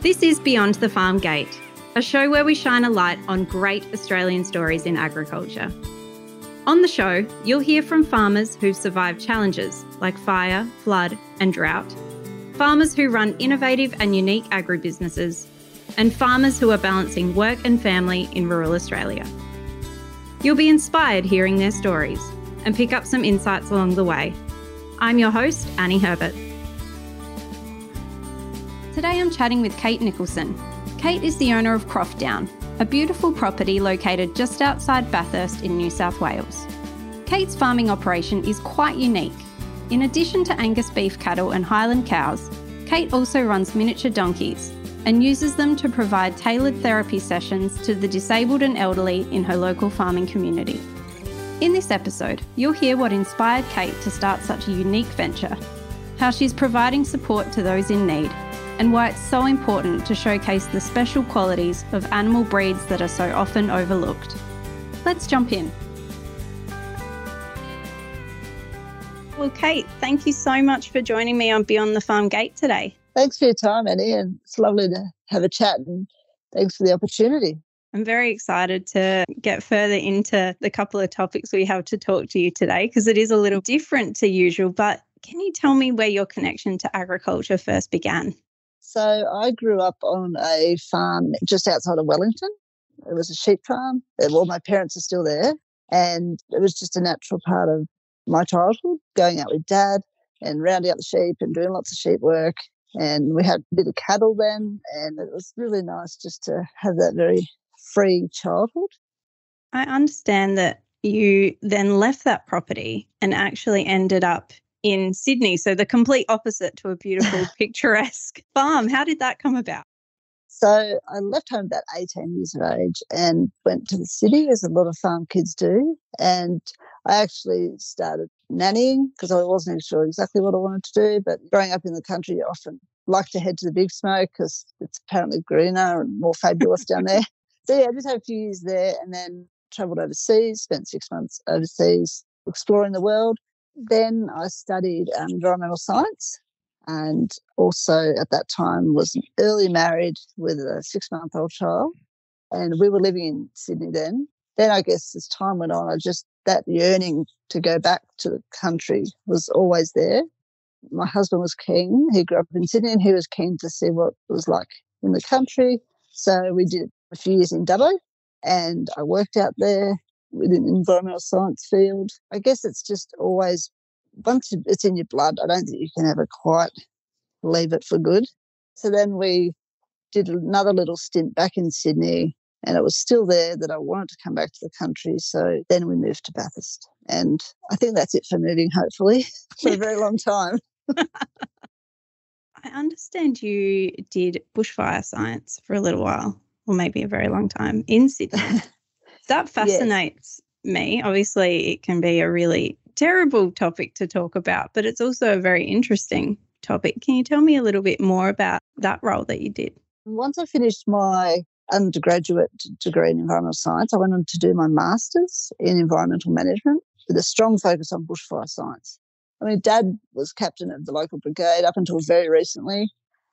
This is Beyond the Farm Gate, a show where we shine a light on great Australian stories in agriculture. On the show, you'll hear from farmers who've survived challenges like fire, flood, and drought, farmers who run innovative and unique agribusinesses, and farmers who are balancing work and family in rural Australia. You'll be inspired hearing their stories and pick up some insights along the way. I'm your host, Annie Herbert. Today I'm chatting with Kate Nicholson. Kate is the owner of Croftdown, a beautiful property located just outside Bathurst in New South Wales. Kate's farming operation is quite unique. In addition to Angus beef cattle and Highland cows, Kate also runs miniature donkeys and uses them to provide tailored therapy sessions to the disabled and elderly in her local farming community. In this episode, you'll hear what inspired Kate to start such a unique venture, how she's providing support to those in need, and why it's so important to showcase the special qualities of animal breeds that are so often overlooked. Let's jump in. Well, Kate, thank you so much for joining me on Beyond the Farm Gate today. Thanks for your time, Annie, and it's lovely to have a chat and thanks for the opportunity. I'm very excited to get further into the couple of topics we have to talk to you today because it is a little different to usual. But can you tell me where your connection to agriculture first began? So I grew up on a farm just outside of Wellington. It was a sheep farm. Well, my parents are still there. And it was just a natural part of my childhood, going out with dad and rounding up the sheep and doing lots of sheep work. And we had a bit of cattle then. And it was really nice just to have that very free childhood. I understand that you then left that property and actually ended up in Sydney. So the complete opposite to a beautiful, picturesque farm. How did that come about? So I left home about 18 years of age and went to the city, as a lot of farm kids do. And I actually started nannying because I wasn't sure exactly what I wanted to do. But growing up in the country, you often like to head to the big smoke because it's apparently greener and more fabulous down there. So yeah, I just had a few years there and then travelled overseas, spent six months overseas exploring the world then I studied um, environmental science and also at that time was early married with a six month old child. And we were living in Sydney then. Then I guess as time went on, I just, that yearning to go back to the country was always there. My husband was keen. He grew up in Sydney and he was keen to see what it was like in the country. So we did a few years in Dubbo and I worked out there within the environmental science field. I guess it's just always once it's in your blood, I don't think you can ever quite leave it for good. So then we did another little stint back in Sydney, and it was still there that I wanted to come back to the country. So then we moved to Bathurst. And I think that's it for moving, hopefully, for a very long time. I understand you did bushfire science for a little while, or maybe a very long time in Sydney. that fascinates yeah. me. Obviously, it can be a really terrible topic to talk about, but it's also a very interesting topic. Can you tell me a little bit more about that role that you did? Once I finished my undergraduate degree in environmental science, I went on to do my master's in environmental management with a strong focus on bushfire science. I mean, dad was captain of the local brigade up until very recently.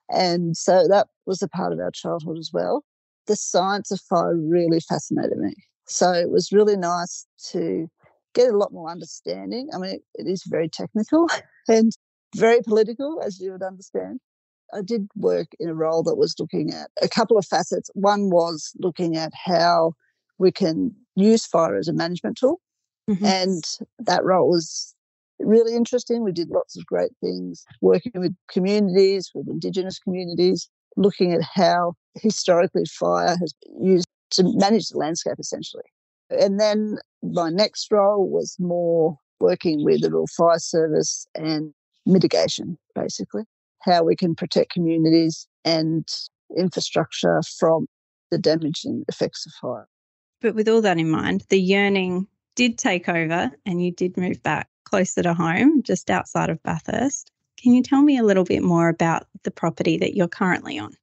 And so that was a part of our childhood as well. The science of fire really fascinated me. So it was really nice to get a lot more understanding. I mean, it, it is very technical and very political, as you would understand. I did work in a role that was looking at a couple of facets. One was looking at how we can use fire as a management tool. Mm-hmm. And that role was really interesting. We did lots of great things working with communities, with Indigenous communities, looking at how historically fire has been used to manage the landscape essentially. And then my next role was more working with the Rural Fire Service and mitigation, basically, how we can protect communities and infrastructure from the damaging effects of fire. But with all that in mind, the yearning did take over and you did move back closer to home, just outside of Bathurst. Can you tell me a little bit more about the property that you're currently on?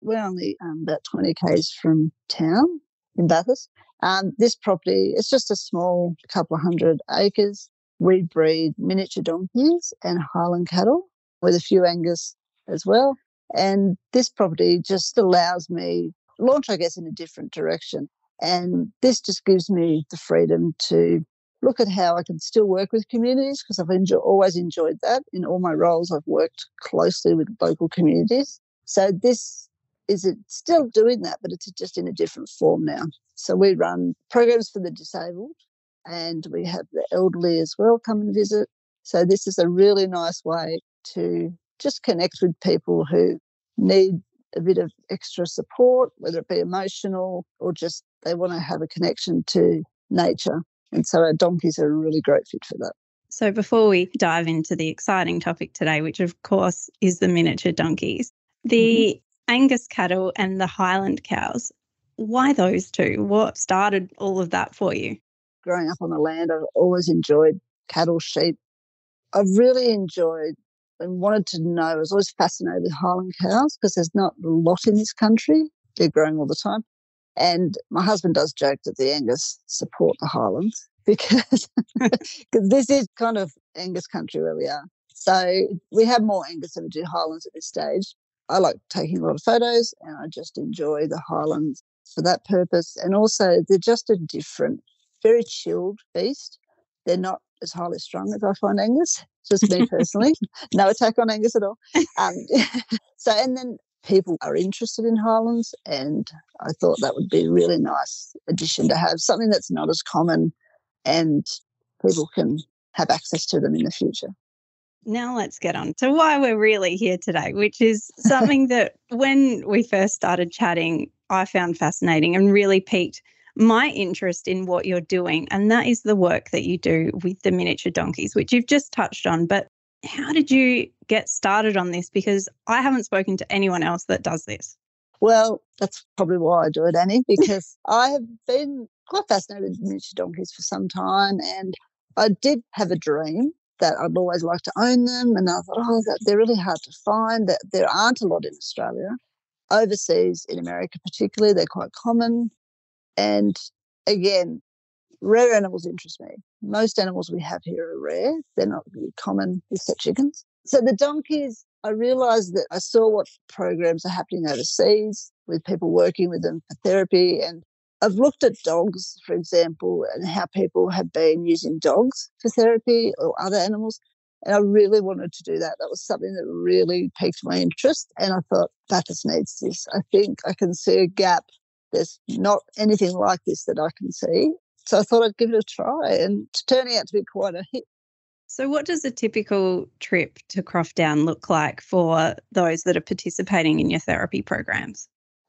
We're only um, about 20 k's from town in Bathurst. Um, this property is just a small couple of hundred acres. We breed miniature donkeys and Highland cattle with a few Angus as well. And this property just allows me launch, I guess, in a different direction. And this just gives me the freedom to look at how I can still work with communities because I've enjoy, always enjoyed that. In all my roles, I've worked closely with local communities. So this is it still doing that, but it's just in a different form now. So we run programs for the disabled and we have the elderly as well come and visit. So this is a really nice way to just connect with people who need a bit of extra support, whether it be emotional or just they want to have a connection to nature. And so our donkeys are a really great fit for that. So before we dive into the exciting topic today, which of course is the miniature donkeys, the mm-hmm. Angus cattle and the Highland cows, why those two? What started all of that for you? Growing up on the land, I've always enjoyed cattle, sheep. I've really enjoyed and wanted to know. I was always fascinated with Highland cows because there's not a lot in this country. They're growing all the time. And my husband does joke that the Angus support the Highlands because cause this is kind of Angus country where we are. So we have more Angus than we do Highlands at this stage. I like taking a lot of photos and I just enjoy the Highlands for that purpose. And also, they're just a different, very chilled beast. They're not as highly strung as I find Angus, just me personally. no attack on Angus at all. Um, so, and then people are interested in Highlands, and I thought that would be a really nice addition to have something that's not as common and people can have access to them in the future. Now let's get on to why we're really here today, which is something that when we first started chatting, I found fascinating and really piqued my interest in what you're doing. And that is the work that you do with the miniature donkeys, which you've just touched on. But how did you get started on this? Because I haven't spoken to anyone else that does this. Well, that's probably why I do it, Annie, because I have been quite fascinated with miniature donkeys for some time. And I did have a dream that I'd always like to own them. And I thought, oh, they're really hard to find. That there aren't a lot in Australia. Overseas, in America particularly, they're quite common. And again, rare animals interest me. Most animals we have here are rare. They're not really common except chickens. So the donkeys, I realized that I saw what programs are happening overseas with people working with them for therapy. And I've looked at dogs, for example, and how people have been using dogs for therapy or other animals. And I really wanted to do that. That was something that really piqued my interest. And I thought, Bathurst needs this. I think I can see a gap there's not anything like this that I can see. So I thought I'd give it a try, and it's turning out to be quite a hit. So, what does a typical trip to Croftdown look like for those that are participating in your therapy programs?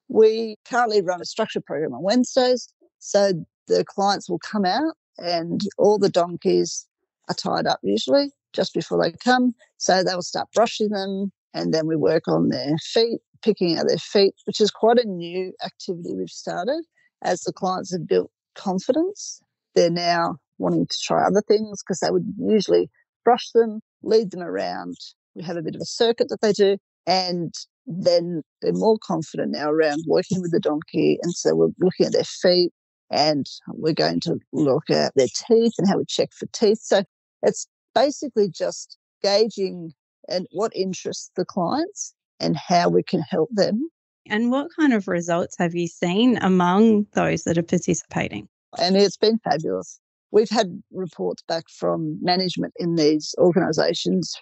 We currently run a structured program on Wednesdays. So, the clients will come out, and all the donkeys are tied up usually just before they come. So, they will start brushing them, and then we work on their feet picking out their feet, which is quite a new activity we've started. As the clients have built confidence, they're now wanting to try other things because they would usually brush them, lead them around. We have a bit of a circuit that they do, and then they're more confident now around working with the donkey. And so we're looking at their feet and we're going to look at their teeth and how we check for teeth. So it's basically just gauging and what interests the clients and how we can help them. And what kind of results have you seen among those that are participating? And it's been fabulous. We've had reports back from management in these organisations,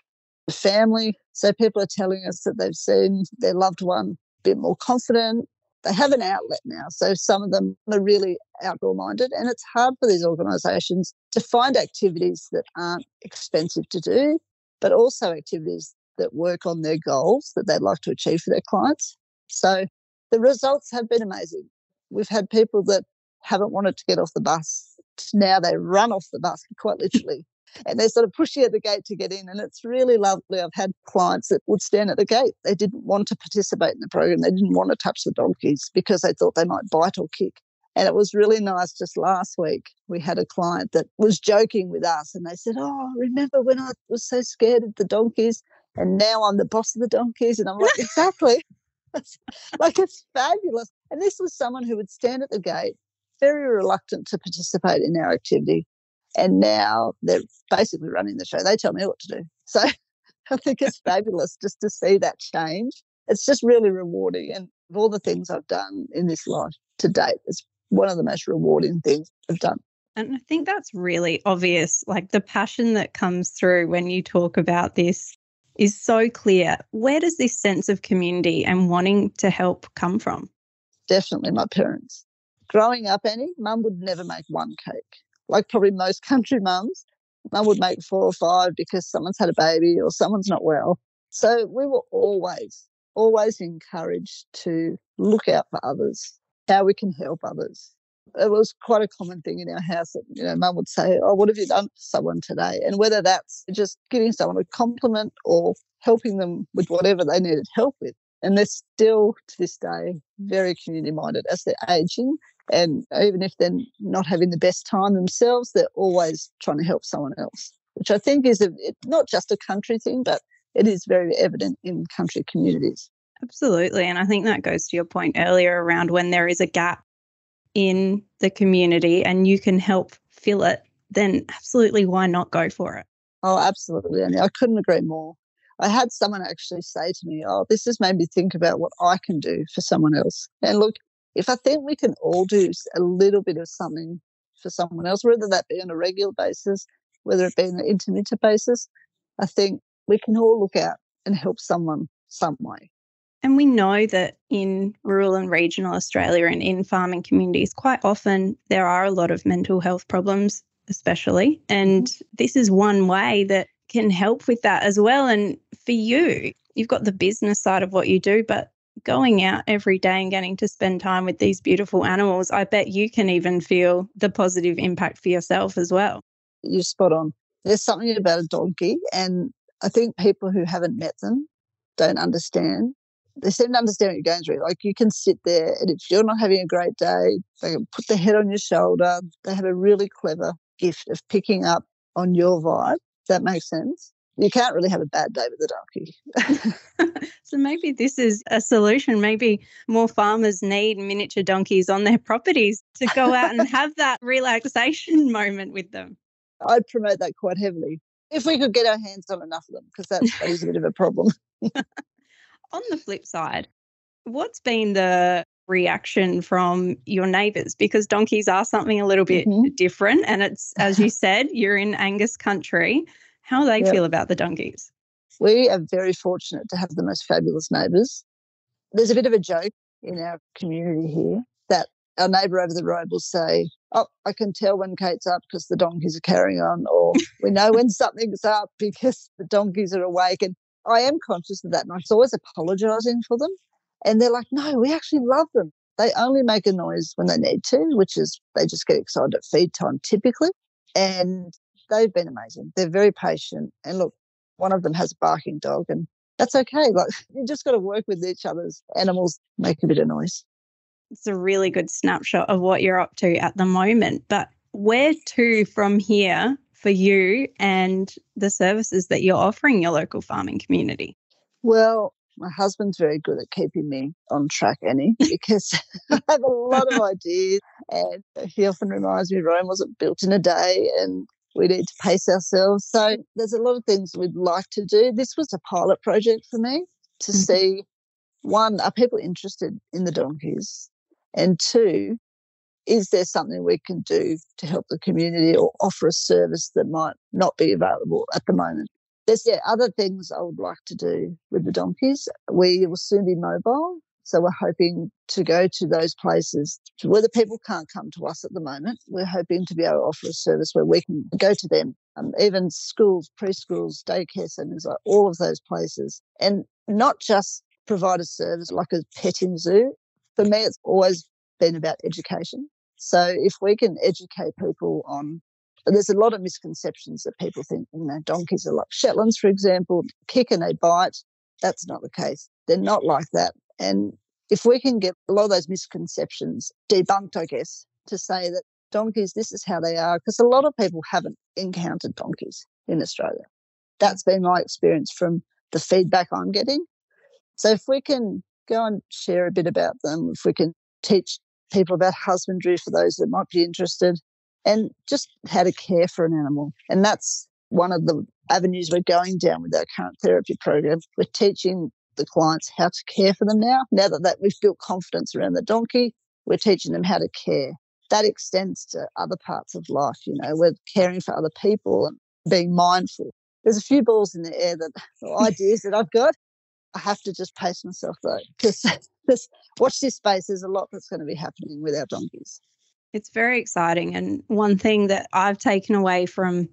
family. So people are telling us that they've seen their loved one a bit more confident. They have an outlet now. So some of them are really outdoor minded. And it's hard for these organisations to find activities that aren't expensive to do, but also activities that work on their goals that they'd like to achieve for their clients. So the results have been amazing. We've had people that haven't wanted to get off the bus. Now they run off the bus, quite literally. And they're sort of pushing at the gate to get in. And it's really lovely. I've had clients that would stand at the gate. They didn't want to participate in the program. They didn't want to touch the donkeys because they thought they might bite or kick. And it was really nice just last week. We had a client that was joking with us and they said, Oh, remember when I was so scared of the donkeys? and now I'm the boss of the donkeys. And I'm like, exactly. like it's fabulous. And this was someone who would stand at the gate, very reluctant to participate in our activity. And now they're basically running the show. They tell me what to do. So I think it's fabulous just to see that change it's just really rewarding. And of all the things I've done in this life to date, it's one of the most rewarding things I've done. And I think that's really obvious. Like the passion that comes through when you talk about this is so clear. Where does this sense of community and wanting to help come from? Definitely my parents. Growing up, Annie, mum would never make one cake. Like probably most country mums, mum would make four or five because someone's had a baby or someone's not well. So we were always, always encouraged to look out for others, how we can help others. It was quite a common thing in our house that, you know, mum would say, Oh, what have you done for someone today? And whether that's just giving someone a compliment or helping them with whatever they needed help with. And they're still to this day very community minded as they're aging. And even if they're not having the best time themselves, they're always trying to help someone else, which I think is a, not just a country thing, but it is very evident in country communities. Absolutely. And I think that goes to your point earlier around when there is a gap in the community and you can help fill it, then absolutely why not go for it? Oh, absolutely. And I couldn't agree more. I had someone actually say to me, Oh, this has made me think about what I can do for someone else. And look, if I think we can all do a little bit of something for someone else, whether that be on a regular basis, whether it be on an intermittent basis, I think we can all look out and help someone some way. And we know that in rural and regional Australia and in farming communities, quite often there are a lot of mental health problems, especially. And mm-hmm. this is one way that can help with that as well. And for you, you've got the business side of what you do, but going out every day and getting to spend time with these beautiful animals, I bet you can even feel the positive impact for yourself as well. You're spot on. There's something about a donkey, and I think people who haven't met them don't understand. They seem to understand what you're going through. Like you can sit there, and if you're not having a great day, they can put their head on your shoulder. They have a really clever gift of picking up on your vibe that makes sense? You can't really have a bad day with a donkey. so maybe this is a solution. Maybe more farmers need miniature donkeys on their properties to go out and have that relaxation moment with them. I'd promote that quite heavily if we could get our hands on enough of them, because that is a bit of a problem. on the flip side, what's been the reaction from your neighbors because donkeys are something a little bit mm-hmm. different and it's as you said you're in angus country how they yep. feel about the donkeys we are very fortunate to have the most fabulous neighbors there's a bit of a joke in our community here that our neighbour over the road will say oh i can tell when kate's up because the donkeys are carrying on or we know when something's up because the donkeys are awake and i am conscious of that and i'm always apologising for them and they're like, no, we actually love them. They only make a noise when they need to, which is they just get excited at feed time typically. And they've been amazing. They're very patient. And look, one of them has a barking dog and that's okay. Like you just got to work with each other's animals, make a bit of noise. It's a really good snapshot of what you're up to at the moment. But where to from here for you and the services that you're offering your local farming community? Well, my husband's very good at keeping me on track, Annie, because I have a lot of ideas. And he often reminds me Rome wasn't built in a day and we need to pace ourselves. So there's a lot of things we'd like to do. This was a pilot project for me to mm-hmm. see one, are people interested in the donkeys? And two, is there something we can do to help the community or offer a service that might not be available at the moment? There's yeah, other things I would like to do with the donkeys. We will soon be mobile. So we're hoping to go to those places where the people can't come to us at the moment. We're hoping to be able to offer a service where we can go to them, um, even schools, preschools, daycare centres, all of those places, and not just provide a service like a petting zoo. For me, it's always been about education. So if we can educate people on there's a lot of misconceptions that people think, you know, donkeys are like Shetlands, for example, kick and they bite. That's not the case. They're not like that. And if we can get a lot of those misconceptions debunked, I guess, to say that donkeys, this is how they are, because a lot of people haven't encountered donkeys in Australia. That's been my experience from the feedback I'm getting. So if we can go and share a bit about them, if we can teach people about husbandry for those that might be interested, and just how to care for an animal. And that's one of the avenues we're going down with our current therapy program. We're teaching the clients how to care for them now. Now that, that we've built confidence around the donkey, we're teaching them how to care. That extends to other parts of life. You know, we're caring for other people and being mindful. There's a few balls in the air that ideas that I've got. I have to just pace myself though, because this watch this space. There's a lot that's going to be happening with our donkeys. It's very exciting, and one thing that I've taken away from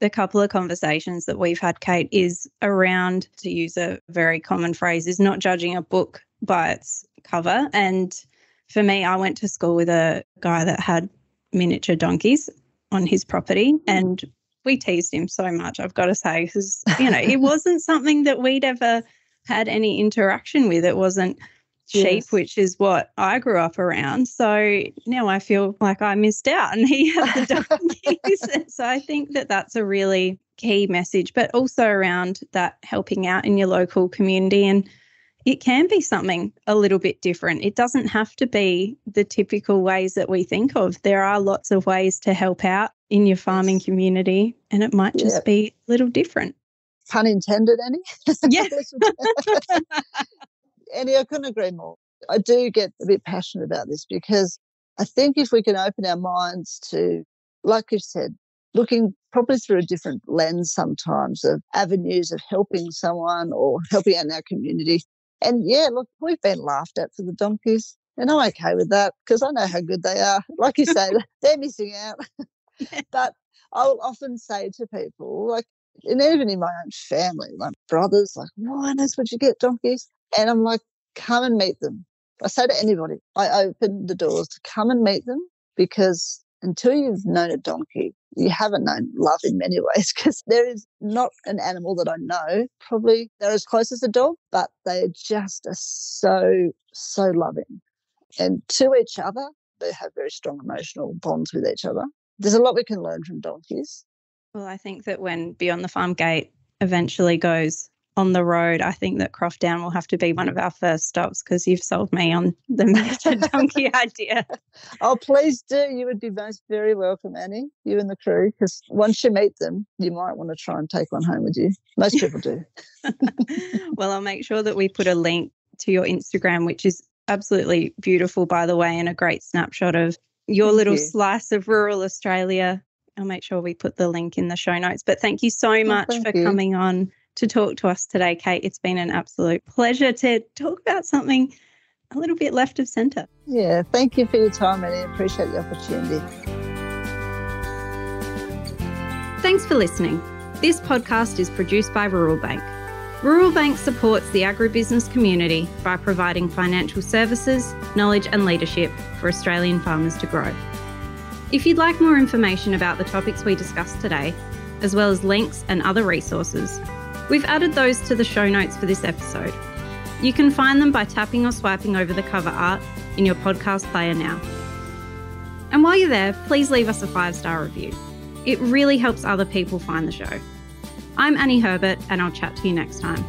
the couple of conversations that we've had, Kate, is around to use a very common phrase, is not judging a book by its cover. And for me, I went to school with a guy that had miniature donkeys on his property, mm. and we teased him so much, I've got to say, because, you know, it wasn't something that we'd ever had any interaction with. It wasn't sheep, yes. which is what I grew up around. So now I feel like I missed out and he had the donkeys. so I think that that's a really key message, but also around that helping out in your local community. And it can be something a little bit different. It doesn't have to be the typical ways that we think of. There are lots of ways to help out in your farming community, and it might just be a little different. Pun intended, any Yeah. Annie, I couldn't agree more. I do get a bit passionate about this because I think if we can open our minds to, like you said, looking probably through a different lens sometimes of avenues of helping someone or helping out in our community. And yeah, look, we've been laughed at for the donkeys. And I'm okay with that because I know how good they are. Like you say, they're missing out. but I'll often say to people, like, and even in my own family, my brothers, like, why on earth would you get donkeys? And I'm like, come and meet them. I say to anybody, I open the doors to come and meet them because until you've known a donkey, you haven't known love in many ways because there is not an animal that I know. Probably they're as close as a dog, but they just are so, so loving. And to each other, they have very strong emotional bonds with each other. There's a lot we can learn from donkeys. Well, I think that when Beyond the Farm Gate eventually goes on the road, I think that Croftdown will have to be one of our first stops because you've sold me on the donkey idea. Oh, please do. You would be most very welcome, Annie, you and the crew, because once you meet them, you might want to try and take one home with you. Most people do. well, I'll make sure that we put a link to your Instagram, which is absolutely beautiful, by the way, and a great snapshot of your Thank little you. slice of rural Australia. I'll make sure we put the link in the show notes. But thank you so oh, much oh, for you. coming on to talk to us today, Kate. It's been an absolute pleasure to talk about something a little bit left of centre. Yeah, thank you for your time and I appreciate the opportunity. Thanks for listening. This podcast is produced by Rural Bank. Rural Bank supports the agribusiness community by providing financial services, knowledge, and leadership for Australian farmers to grow. If you'd like more information about the topics we discussed today, as well as links and other resources, We've added those to the show notes for this episode. You can find them by tapping or swiping over the cover art in your podcast player now. And while you're there, please leave us a five star review. It really helps other people find the show. I'm Annie Herbert, and I'll chat to you next time.